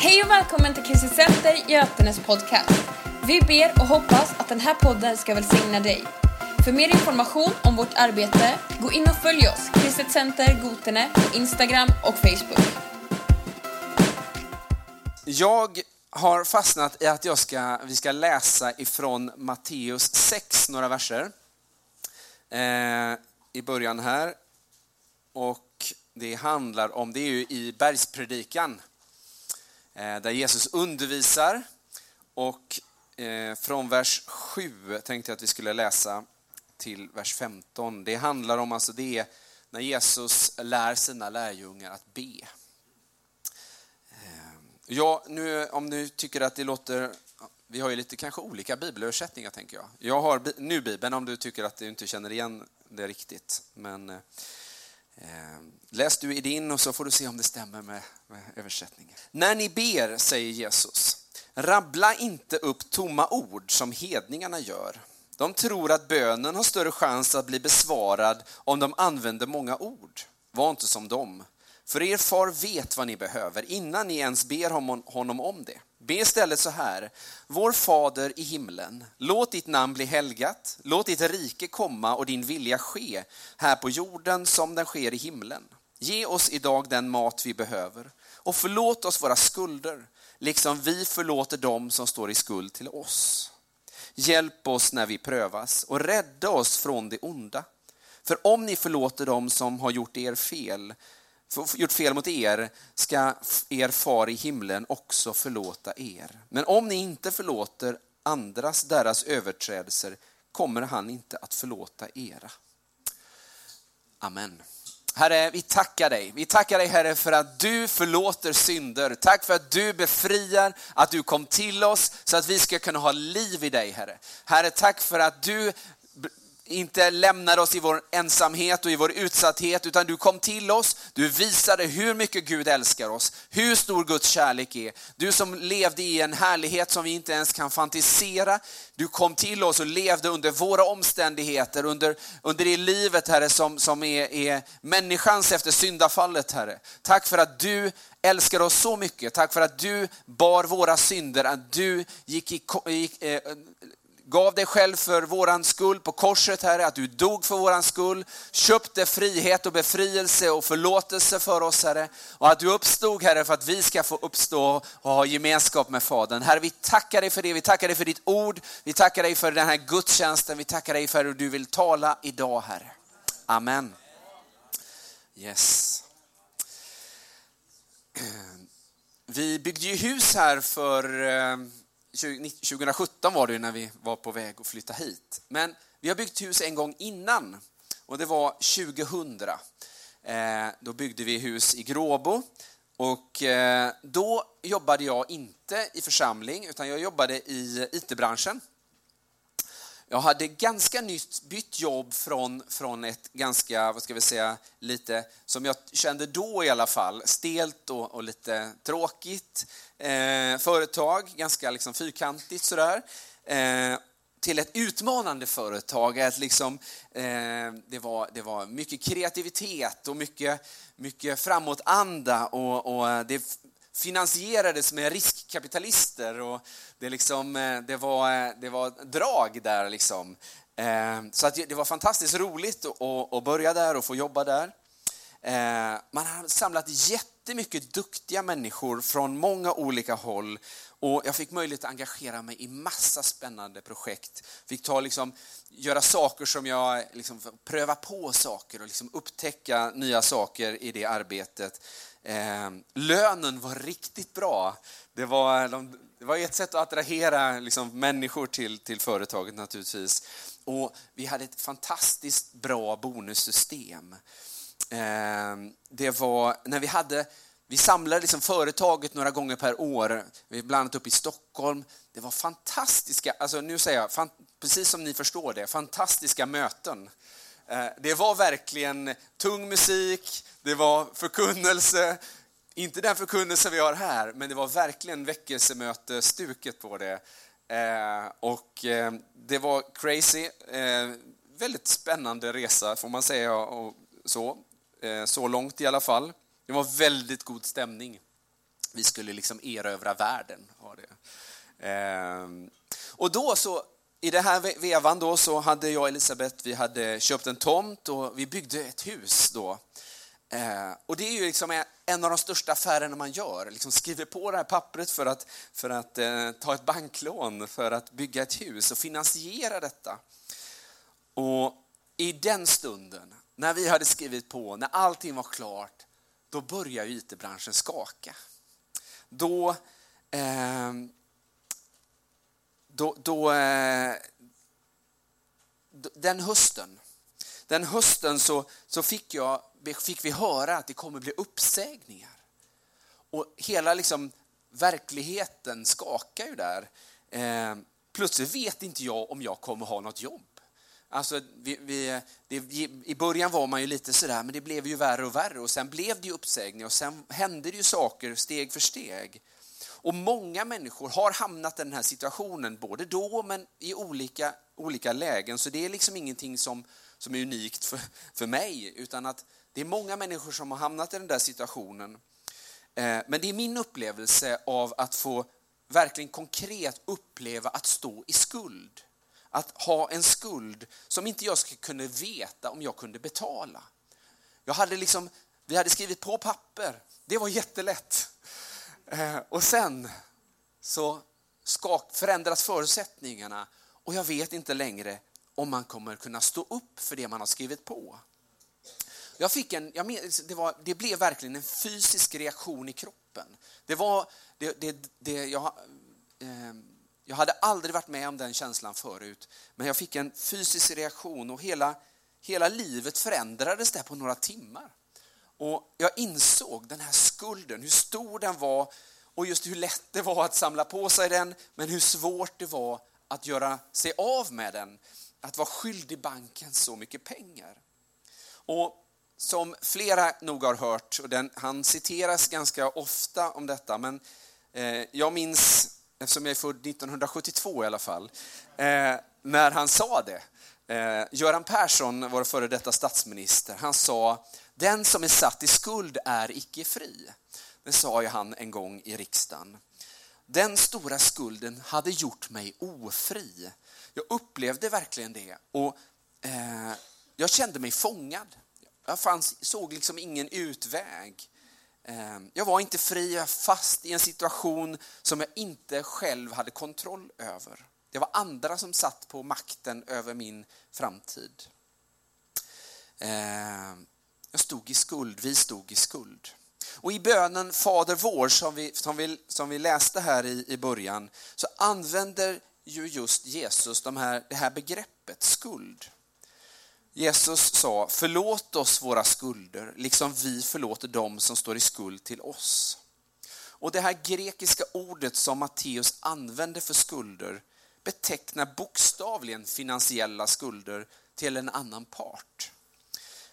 Hej och välkommen till Kristet Center Götenes podcast. Vi ber och hoppas att den här podden ska välsigna dig. För mer information om vårt arbete, gå in och följ oss, Kristet Center Gotene, på Instagram och Facebook. Jag har fastnat i att jag ska, vi ska läsa ifrån Matteus 6, några verser. Eh, I början här. Och det handlar om, det är ju i bergspredikan. Eh, där Jesus undervisar. Och eh, från vers 7 tänkte jag att vi skulle läsa till vers 15. Det handlar om, alltså det när Jesus lär sina lärjungar att be. Eh, ja, nu, om du tycker att det låter... Vi har ju lite kanske olika bibelöversättningar, tänker jag. Jag har nu Bibeln om du tycker att du inte känner igen det riktigt. Men eh, Ehm, läs du i din och så får du se om det stämmer med, med översättningen. När ni ber, säger Jesus, rabbla inte upp tomma ord som hedningarna gör. De tror att bönen har större chans att bli besvarad om de använder många ord. Var inte som dem. För er far vet vad ni behöver innan ni ens ber honom om det. Be istället så här. Vår fader i himlen, låt ditt namn bli helgat, låt ditt rike komma och din vilja ske här på jorden som den sker i himlen. Ge oss idag den mat vi behöver och förlåt oss våra skulder, liksom vi förlåter dem som står i skuld till oss. Hjälp oss när vi prövas och rädda oss från det onda. För om ni förlåter dem som har gjort er fel gjort fel mot er ska er far i himlen också förlåta er. Men om ni inte förlåter andras deras överträdelser kommer han inte att förlåta era. Amen. Herre, vi tackar dig. Vi tackar dig Herre för att du förlåter synder. Tack för att du befriar, att du kom till oss så att vi ska kunna ha liv i dig Herre. Herre, tack för att du inte lämnar oss i vår ensamhet och i vår utsatthet, utan du kom till oss, du visade hur mycket Gud älskar oss, hur stor Guds kärlek är. Du som levde i en härlighet som vi inte ens kan fantisera, du kom till oss och levde under våra omständigheter, under, under det livet Herre som, som är, är människans efter syndafallet Herre. Tack för att du älskar oss så mycket, tack för att du bar våra synder, att du gick i, gick, eh, gav dig själv för våran skull på korset, Herre, att du dog för våran skull, köpte frihet och befrielse och förlåtelse för oss, Herre. Och att du uppstod, Herre, för att vi ska få uppstå och ha gemenskap med Fadern. Herre, vi tackar dig för det, vi tackar dig för ditt ord, vi tackar dig för den här gudstjänsten, vi tackar dig för hur du vill tala idag, Herre. Amen. Yes. Vi byggde ju hus här för eh, 2017 var det ju när vi var på väg att flytta hit. Men vi har byggt hus en gång innan och det var 2000. Eh, då byggde vi hus i Gråbo och eh, då jobbade jag inte i församling utan jag jobbade i IT-branschen. Jag hade ganska nytt bytt jobb från, från ett ganska, vad ska vi säga, lite, som jag kände då i alla fall, stelt och, och lite tråkigt eh, företag, ganska liksom fyrkantigt sådär, eh, till ett utmanande företag. Att liksom, eh, det, var, det var mycket kreativitet och mycket, mycket framåtanda och, och det finansierades med riskkapitalister och det, liksom, eh, det, var, eh, det var drag där. Liksom. Eh, så att det var fantastiskt roligt att börja där och få jobba där. Man har samlat jättemycket duktiga människor från många olika håll och jag fick möjlighet att engagera mig i massa spännande projekt. Fick ta, liksom, göra saker som jag, liksom, pröva på saker och liksom upptäcka nya saker i det arbetet. Eh, lönen var riktigt bra. Det var, de, det var ett sätt att attrahera liksom, människor till, till företaget naturligtvis. Och vi hade ett fantastiskt bra bonussystem. Eh, det var när vi hade vi samlade liksom företaget några gånger per år. Vi bland annat upp i Stockholm. Det var fantastiska, alltså nu säger jag, fan, precis som ni förstår det, fantastiska möten. Eh, det var verkligen tung musik, det var förkunnelse, inte den förkunnelse vi har här, men det var verkligen väckelsemöte-stuket på det. Eh, och eh, det var crazy, väldigt spännande resa får man säga och så. Så långt i alla fall. Det var väldigt god stämning. Vi skulle liksom erövra världen. Var det. Och då så, i den här vevan då så hade jag och Elisabeth, vi hade köpt en tomt och vi byggde ett hus då. Eh, och det är ju liksom en av de största affärerna man gör, liksom skriver på det här pappret för att, för att eh, ta ett banklån för att bygga ett hus och finansiera detta. Och i den stunden, när vi hade skrivit på, när allting var klart, då började IT-branschen skaka. Då, eh, då, då eh, den hösten, den hösten så, så fick, jag, fick vi höra att det kommer bli uppsägningar. Och hela liksom, verkligheten skakar ju där. Eh, plötsligt vet inte jag om jag kommer ha något jobb. Alltså, vi, vi, det, I början var man ju lite sådär, men det blev ju värre och värre och sen blev det ju uppsägningar och sen hände det ju saker steg för steg. Och många människor har hamnat i den här situationen, både då men i olika, olika lägen. Så det är liksom ingenting som, som är unikt för, för mig, utan att det är många människor som har hamnat i den där situationen. Eh, men det är min upplevelse av att få verkligen konkret uppleva att stå i skuld att ha en skuld som inte jag kunde veta om jag kunde betala. Jag hade liksom, vi hade skrivit på papper, det var jättelätt. Eh, och sen så förändras förutsättningarna och jag vet inte längre om man kommer kunna stå upp för det man har skrivit på. Jag fick en, jag men, det, var, det blev verkligen en fysisk reaktion i kroppen. Det var, det, det, det jag, eh, jag hade aldrig varit med om den känslan förut, men jag fick en fysisk reaktion och hela, hela livet förändrades där på några timmar. Och Jag insåg den här skulden, hur stor den var och just hur lätt det var att samla på sig den, men hur svårt det var att göra sig av med den. Att vara skyldig banken så mycket pengar. Och som flera nog har hört, och den, han citeras ganska ofta om detta, men eh, jag minns eftersom jag är född 1972 i alla fall, eh, när han sa det. Eh, Göran Persson, vår före detta statsminister, han sa den som är satt i skuld är icke fri. Det sa ju han en gång i riksdagen. Den stora skulden hade gjort mig ofri. Jag upplevde verkligen det och eh, jag kände mig fångad. Jag fanns, såg liksom ingen utväg. Eh, jag var inte fri, jag var fast i en situation som jag inte själv hade kontroll över. Det var andra som satt på makten över min framtid. Eh, jag stod i skuld, vi stod i skuld. Och i bönen Fader vår som vi, som vi, som vi läste här i, i början så använder ju just Jesus de här, det här begreppet skuld. Jesus sa, förlåt oss våra skulder, liksom vi förlåter dem som står i skuld till oss. Och det här grekiska ordet som Matteus använder för skulder betecknar bokstavligen finansiella skulder till en annan part.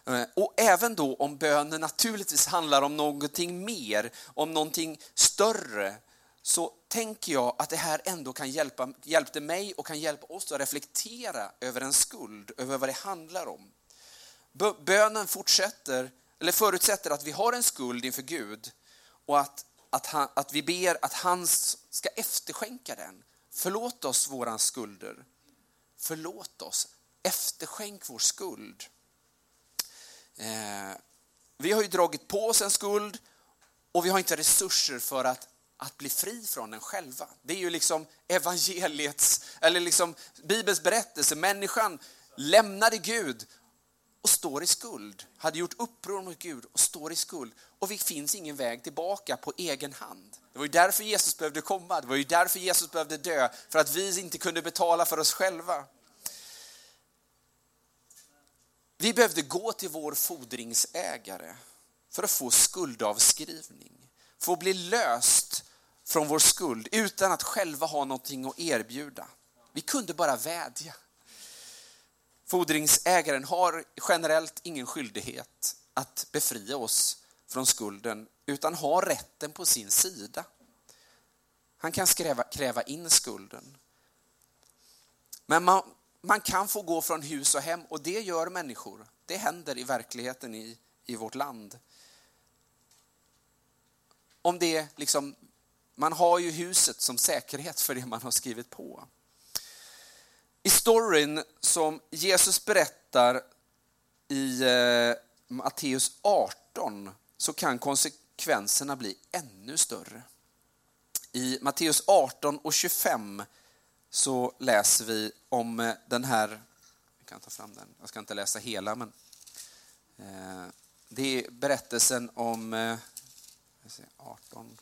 Eh, och även då om bönen naturligtvis handlar om någonting mer, om någonting större, så tänker jag att det här ändå kan hjälpa hjälpte mig och kan hjälpa oss att reflektera över en skuld, över vad det handlar om. Bönen fortsätter, eller förutsätter att vi har en skuld inför Gud och att, att, han, att vi ber att han ska efterskänka den. Förlåt oss våra skulder. Förlåt oss. Efterskänk vår skuld. Eh, vi har ju dragit på oss en skuld och vi har inte resurser för att att bli fri från den själva. Det är ju liksom evangeliets, eller liksom Bibelns berättelse. Människan lämnade Gud och står i skuld, hade gjort uppror mot Gud och står i skuld. Och det finns ingen väg tillbaka på egen hand. Det var ju därför Jesus behövde komma, det var ju därför Jesus behövde dö, för att vi inte kunde betala för oss själva. Vi behövde gå till vår fordringsägare för att få skuldavskrivning få bli löst från vår skuld utan att själva ha någonting att erbjuda. Vi kunde bara vädja. Fordringsägaren har generellt ingen skyldighet att befria oss från skulden utan har rätten på sin sida. Han kan skräva, kräva in skulden. Men man, man kan få gå från hus och hem och det gör människor. Det händer i verkligheten i, i vårt land. om det liksom, man har ju huset som säkerhet för det man har skrivit på. I storyn som Jesus berättar i eh, Matteus 18 så kan konsekvenserna bli ännu större. I Matteus 18 och 25 så läser vi om eh, den här, jag kan ta fram den, jag ska inte läsa hela men eh, det är berättelsen om eh, 18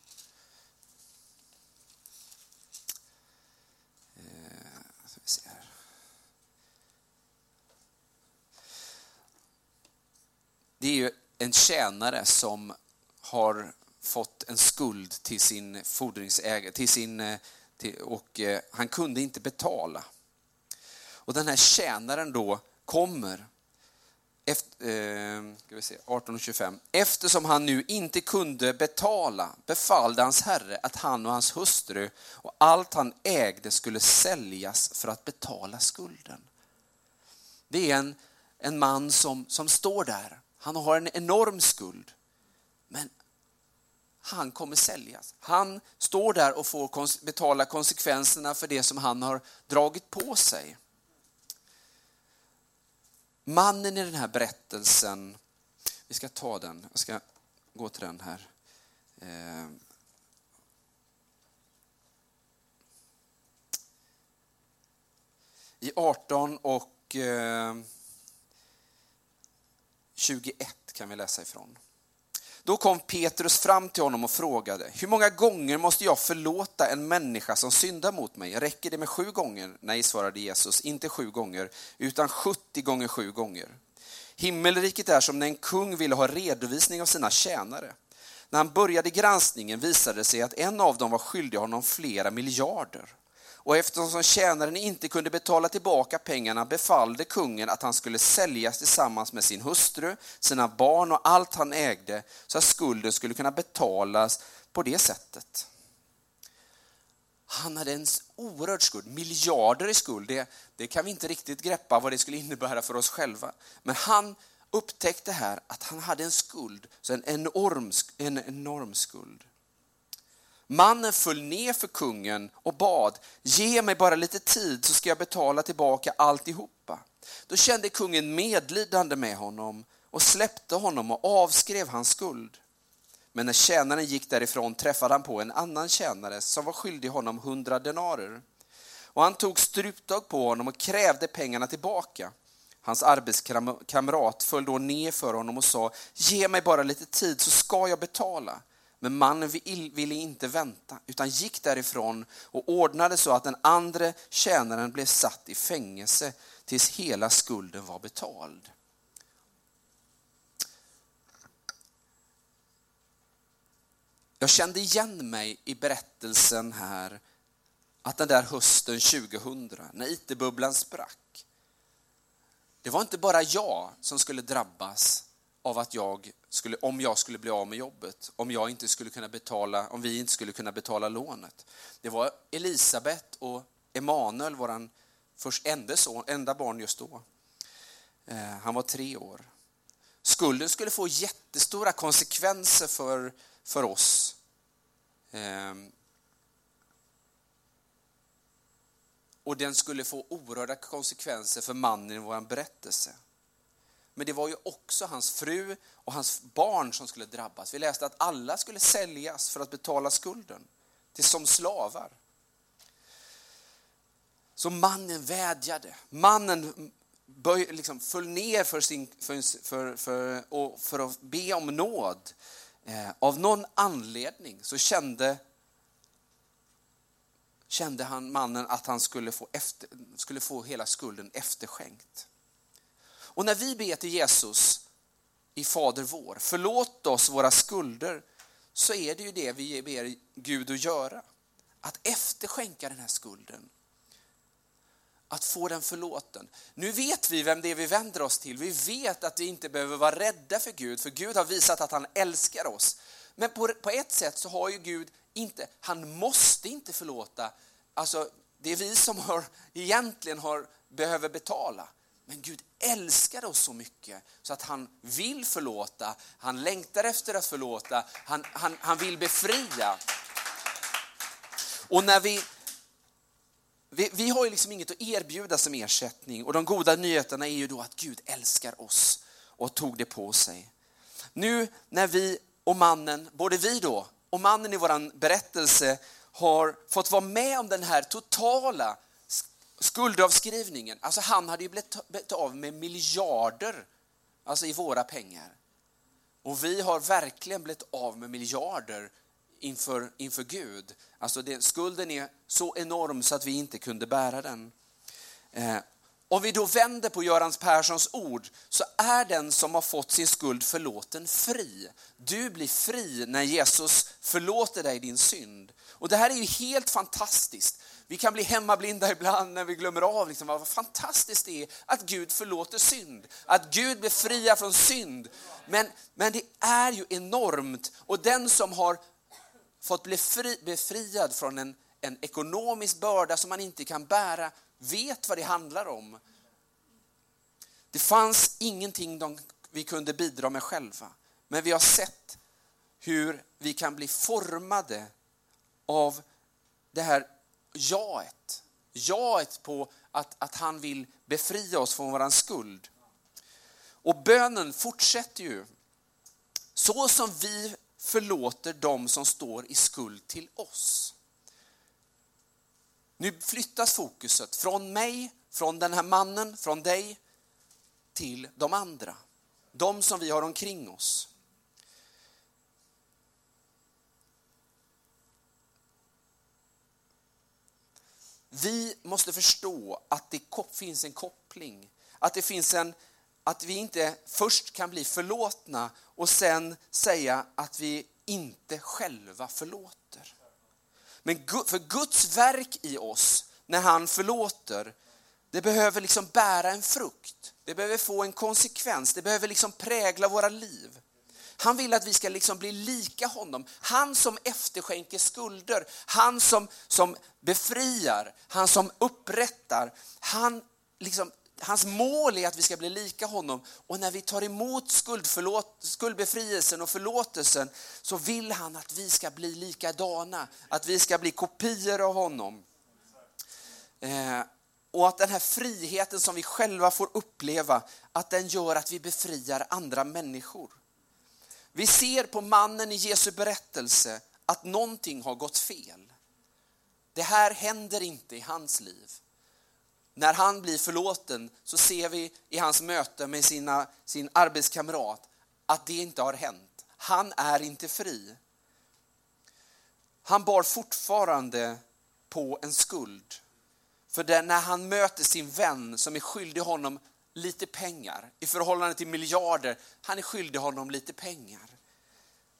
Det är ju en tjänare som har fått en skuld till sin fordringsägare, till sin, eh, och eh, han kunde inte betala. Och den här tjänaren då kommer, efter, eh, ska vi se, 1825, eftersom han nu inte kunde betala befallde hans herre att han och hans hustru och allt han ägde skulle säljas för att betala skulden. Det är en, en man som, som står där han har en enorm skuld. Men han kommer säljas. Han står där och får betala konsekvenserna för det som han har dragit på sig. Mannen i den här berättelsen, vi ska ta den, jag ska gå till den här. Eh, I 18 och eh, 21 kan vi läsa ifrån. Då kom Petrus fram till honom och frågade, hur många gånger måste jag förlåta en människa som syndar mot mig? Räcker det med sju gånger? Nej, svarade Jesus, inte sju gånger, utan 70 gånger sju gånger. Himmelriket är som när en kung ville ha redovisning av sina tjänare. När han började granskningen visade det sig att en av dem var skyldig honom flera miljarder. Och eftersom tjänaren inte kunde betala tillbaka pengarna befallde kungen att han skulle säljas tillsammans med sin hustru, sina barn och allt han ägde så att skulden skulle kunna betalas på det sättet. Han hade en oerhörd skuld, miljarder i skuld. Det, det kan vi inte riktigt greppa vad det skulle innebära för oss själva. Men han upptäckte här att han hade en skuld, så en enorm, en enorm skuld. Mannen föll ner för kungen och bad, ge mig bara lite tid så ska jag betala tillbaka alltihopa. Då kände kungen medlidande med honom och släppte honom och avskrev hans skuld. Men när tjänaren gick därifrån träffade han på en annan tjänare som var skyldig honom hundra denarer. Och han tog struptag på honom och krävde pengarna tillbaka. Hans arbetskamrat föll då ner för honom och sa, ge mig bara lite tid så ska jag betala. Men mannen ville inte vänta utan gick därifrån och ordnade så att den andra tjänaren blev satt i fängelse tills hela skulden var betald. Jag kände igen mig i berättelsen här att den där hösten 2000 när IT-bubblan sprack. Det var inte bara jag som skulle drabbas av att jag skulle, om jag skulle bli av med jobbet, om jag inte skulle kunna betala, om vi inte skulle kunna betala lånet. Det var Elisabet och Emanuel, vår först enda, son, enda barn just då. Eh, han var tre år. Skulden skulle få jättestora konsekvenser för, för oss. Eh, och den skulle få oerhörda konsekvenser för mannen i vår berättelse. Men det var ju också hans fru och hans barn som skulle drabbas. Vi läste att alla skulle säljas för att betala skulden, till som slavar. Så mannen vädjade. Mannen böj, liksom, föll ner för, sin, för, för, för, och för att be om nåd. Eh, av någon anledning så kände, kände han, mannen att han skulle få, efter, skulle få hela skulden efterskänkt. Och när vi ber till Jesus i Fader vår, förlåt oss våra skulder, så är det ju det vi ber Gud att göra. Att efterskänka den här skulden. Att få den förlåten. Nu vet vi vem det är vi vänder oss till. Vi vet att vi inte behöver vara rädda för Gud, för Gud har visat att han älskar oss. Men på, på ett sätt så har ju Gud inte, han måste inte förlåta. Alltså, det är vi som har, egentligen har, behöver betala. Men Gud älskar oss så mycket så att han vill förlåta, han längtar efter att förlåta, han, han, han vill befria. Och när vi, vi, vi har ju liksom inget att erbjuda som ersättning och de goda nyheterna är ju då att Gud älskar oss och tog det på sig. Nu när vi och mannen, både vi då och mannen i vår berättelse har fått vara med om den här totala skuldavskrivningen. Alltså han hade ju blivit av med miljarder alltså i våra pengar. Och vi har verkligen blivit av med miljarder inför, inför Gud. Alltså det, skulden är så enorm så att vi inte kunde bära den. Eh, om vi då vänder på Görans Perssons ord så är den som har fått sin skuld förlåten fri. Du blir fri när Jesus förlåter dig din synd. Och det här är ju helt fantastiskt. Vi kan bli hemmablinda ibland när vi glömmer av liksom vad fantastiskt det är att Gud förlåter synd. Att Gud befriar från synd. Men, men det är ju enormt. Och den som har fått bli fri, befriad från en, en ekonomisk börda som man inte kan bära vet vad det handlar om. Det fanns ingenting de, vi kunde bidra med själva. Men vi har sett hur vi kan bli formade av det här jaet. Jaet på att, att han vill befria oss från våran skuld. Och bönen fortsätter ju. Så som vi förlåter dem som står i skuld till oss. Nu flyttas fokuset från mig, från den här mannen, från dig till de andra. De som vi har omkring oss. Vi måste förstå att det finns en koppling, att det finns en att vi inte först kan bli förlåtna och sen säga att vi inte själva förlåter. Men för Guds verk i oss, när han förlåter, det behöver liksom bära en frukt. Det behöver få en konsekvens, det behöver liksom prägla våra liv. Han vill att vi ska liksom bli lika honom. Han som efterskänker skulder, han som, som befriar, han som upprättar. Han liksom, hans mål är att vi ska bli lika honom. Och när vi tar emot skuldbefrielsen och förlåtelsen så vill han att vi ska bli likadana, att vi ska bli kopior av honom. Eh, och att den här friheten som vi själva får uppleva, att den gör att vi befriar andra människor. Vi ser på mannen i Jesu berättelse att någonting har gått fel. Det här händer inte i hans liv. När han blir förlåten så ser vi i hans möte med sina, sin arbetskamrat att det inte har hänt. Han är inte fri. Han bar fortfarande på en skuld. För när han möter sin vän som är skyldig honom lite pengar i förhållande till miljarder, han är skyldig honom lite pengar.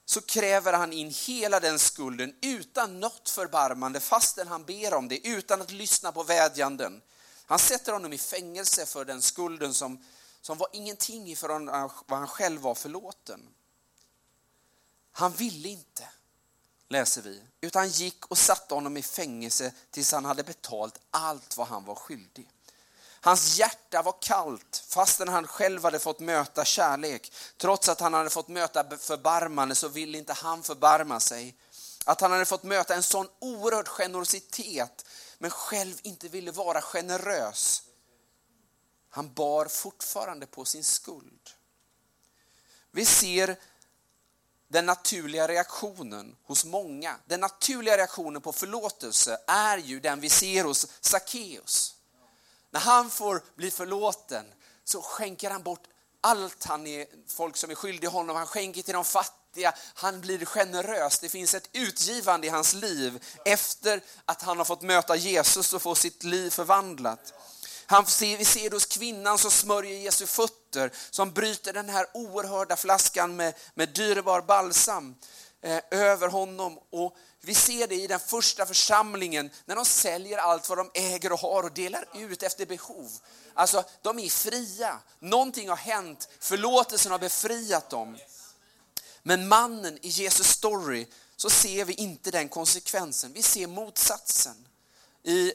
Så kräver han in hela den skulden utan något förbarmande fastän han ber om det, utan att lyssna på vädjanden. Han sätter honom i fängelse för den skulden som, som var ingenting i förhållande vad han själv var förlåten. Han ville inte, läser vi, utan gick och satte honom i fängelse tills han hade betalt allt vad han var skyldig. Hans hjärta var kallt fastän han själv hade fått möta kärlek. Trots att han hade fått möta förbarmande så ville inte han förbarma sig. Att han hade fått möta en sån oerhörd generositet men själv inte ville vara generös. Han bar fortfarande på sin skuld. Vi ser den naturliga reaktionen hos många. Den naturliga reaktionen på förlåtelse är ju den vi ser hos Sackeus. När han får bli förlåten så skänker han bort allt han är, folk som är skyldiga honom, han skänker till de fattiga, han blir generös. Det finns ett utgivande i hans liv efter att han har fått möta Jesus och få sitt liv förvandlat. Han ser, vi ser det hos kvinnan som smörjer Jesu fötter, som bryter den här oerhörda flaskan med, med dyrbar balsam eh, över honom. Och vi ser det i den första församlingen när de säljer allt vad de äger och har och delar ut efter behov. Alltså, de är fria. Någonting har hänt. Förlåtelsen har befriat dem. Men mannen i Jesus story så ser vi inte den konsekvensen. Vi ser motsatsen. I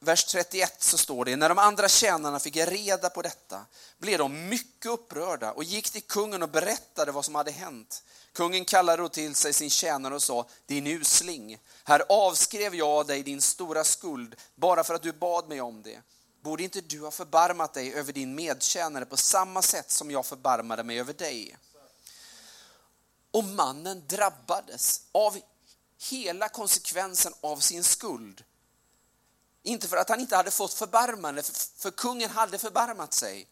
vers 31 så står det, när de andra tjänarna fick reda på detta blev de mycket upprörda och gick till kungen och berättade vad som hade hänt. Kungen kallade då till sig sin tjänare och sa, din usling, här avskrev jag dig din stora skuld bara för att du bad mig om det. Borde inte du ha förbarmat dig över din medtjänare på samma sätt som jag förbarmade mig över dig? Och mannen drabbades av hela konsekvensen av sin skuld. Inte för att han inte hade fått förbarmande, för kungen hade förbarmat sig,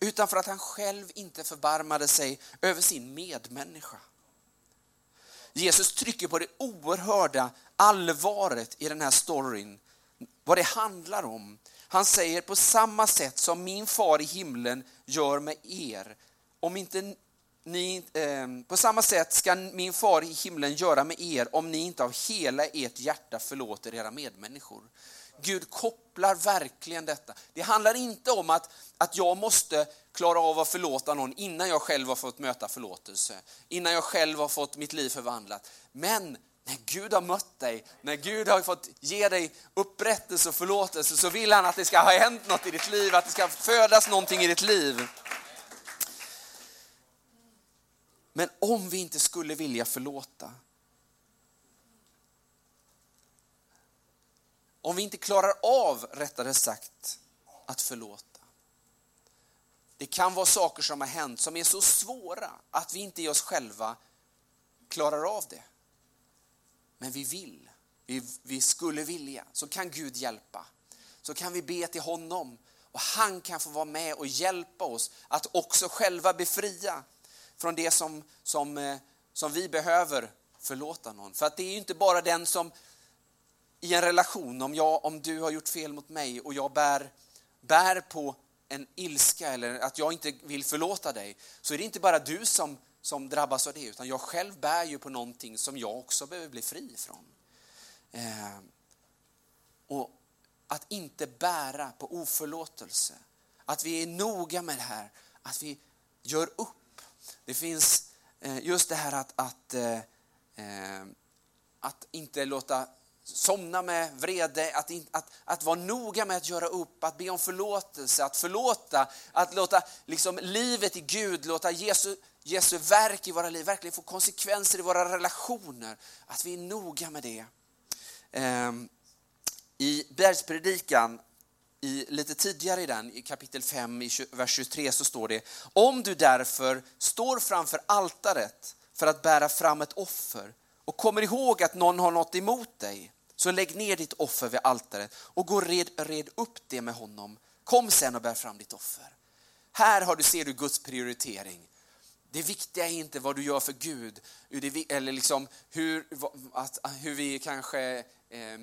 utan för att han själv inte förbarmade sig över sin medmänniska. Jesus trycker på det oerhörda allvaret i den här storyn, vad det handlar om. Han säger på samma sätt som min far i himlen gör med er, om inte ni, eh, på samma sätt ska min far i himlen göra med er om ni inte av hela ert hjärta förlåter era medmänniskor. Gud kopplar verkligen detta. Det handlar inte om att, att jag måste klara av att förlåta någon innan jag själv har fått möta förlåtelse, innan jag själv har fått mitt liv förvandlat. Men när Gud har mött dig, när Gud har fått ge dig upprättelse och förlåtelse så vill han att det ska ha hänt något i ditt liv, att det ska födas någonting i ditt liv. Men om vi inte skulle vilja förlåta, om vi inte klarar av, rättare sagt, att förlåta. Det kan vara saker som har hänt som är så svåra att vi inte i oss själva klarar av det. Men vi vill, vi, vi skulle vilja, så kan Gud hjälpa. Så kan vi be till honom och han kan få vara med och hjälpa oss att också själva befria från det som, som, eh, som vi behöver förlåta någon. För att det är ju inte bara den som i en relation, om, jag, om du har gjort fel mot mig och jag bär, bär på en ilska eller att jag inte vill förlåta dig, så är det inte bara du som, som drabbas av det, utan jag själv bär ju på någonting som jag också behöver bli fri ifrån. Eh, och att inte bära på oförlåtelse, att vi är noga med det här, att vi gör upp det finns eh, just det här att, att, eh, eh, att inte låta somna med vrede, att, att, att vara noga med att göra upp, att be om förlåtelse, att förlåta, att låta liksom livet i Gud, låta Jesu, Jesu verk i våra liv verkligen få konsekvenser i våra relationer. Att vi är noga med det. Ehm, I bergspredikan i, lite tidigare i den, i kapitel 5, i vers 23, så står det Om du därför står framför altaret för att bära fram ett offer och kommer ihåg att någon har något emot dig, så lägg ner ditt offer vid altaret och gå red, red upp det med honom. Kom sen och bär fram ditt offer. Här har du, ser du Guds prioritering. Det viktiga är inte vad du gör för Gud, eller liksom hur, att, hur vi kanske... Eh,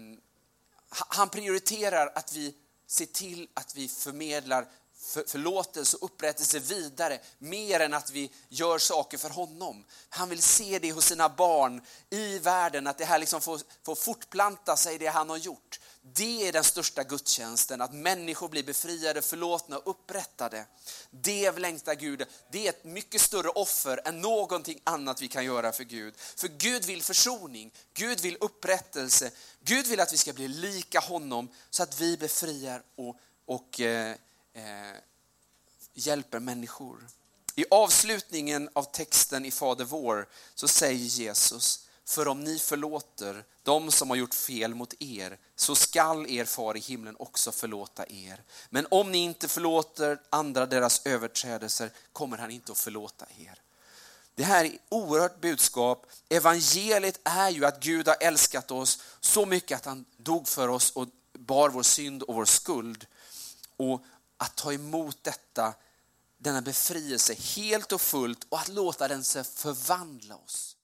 han prioriterar att vi ser till att vi förmedlar förlåtelse och upprättelse vidare, mer än att vi gör saker för honom. Han vill se det hos sina barn i världen, att det här liksom får, får fortplanta sig, det han har gjort. Det är den största gudstjänsten, att människor blir befriade, förlåtna och upprättade. Det längtar Gud. Det är ett mycket större offer än någonting annat vi kan göra för Gud. För Gud vill försoning, Gud vill upprättelse. Gud vill att vi ska bli lika honom så att vi befriar och, och eh, eh, hjälper människor. I avslutningen av texten i Fader vår så säger Jesus, för om ni förlåter de som har gjort fel mot er, så skall er far i himlen också förlåta er. Men om ni inte förlåter andra deras överträdelser kommer han inte att förlåta er. Det här är oerhört budskap. Evangeliet är ju att Gud har älskat oss så mycket att han dog för oss och bar vår synd och vår skuld. Och att ta emot detta, denna befrielse helt och fullt och att låta den förvandla oss.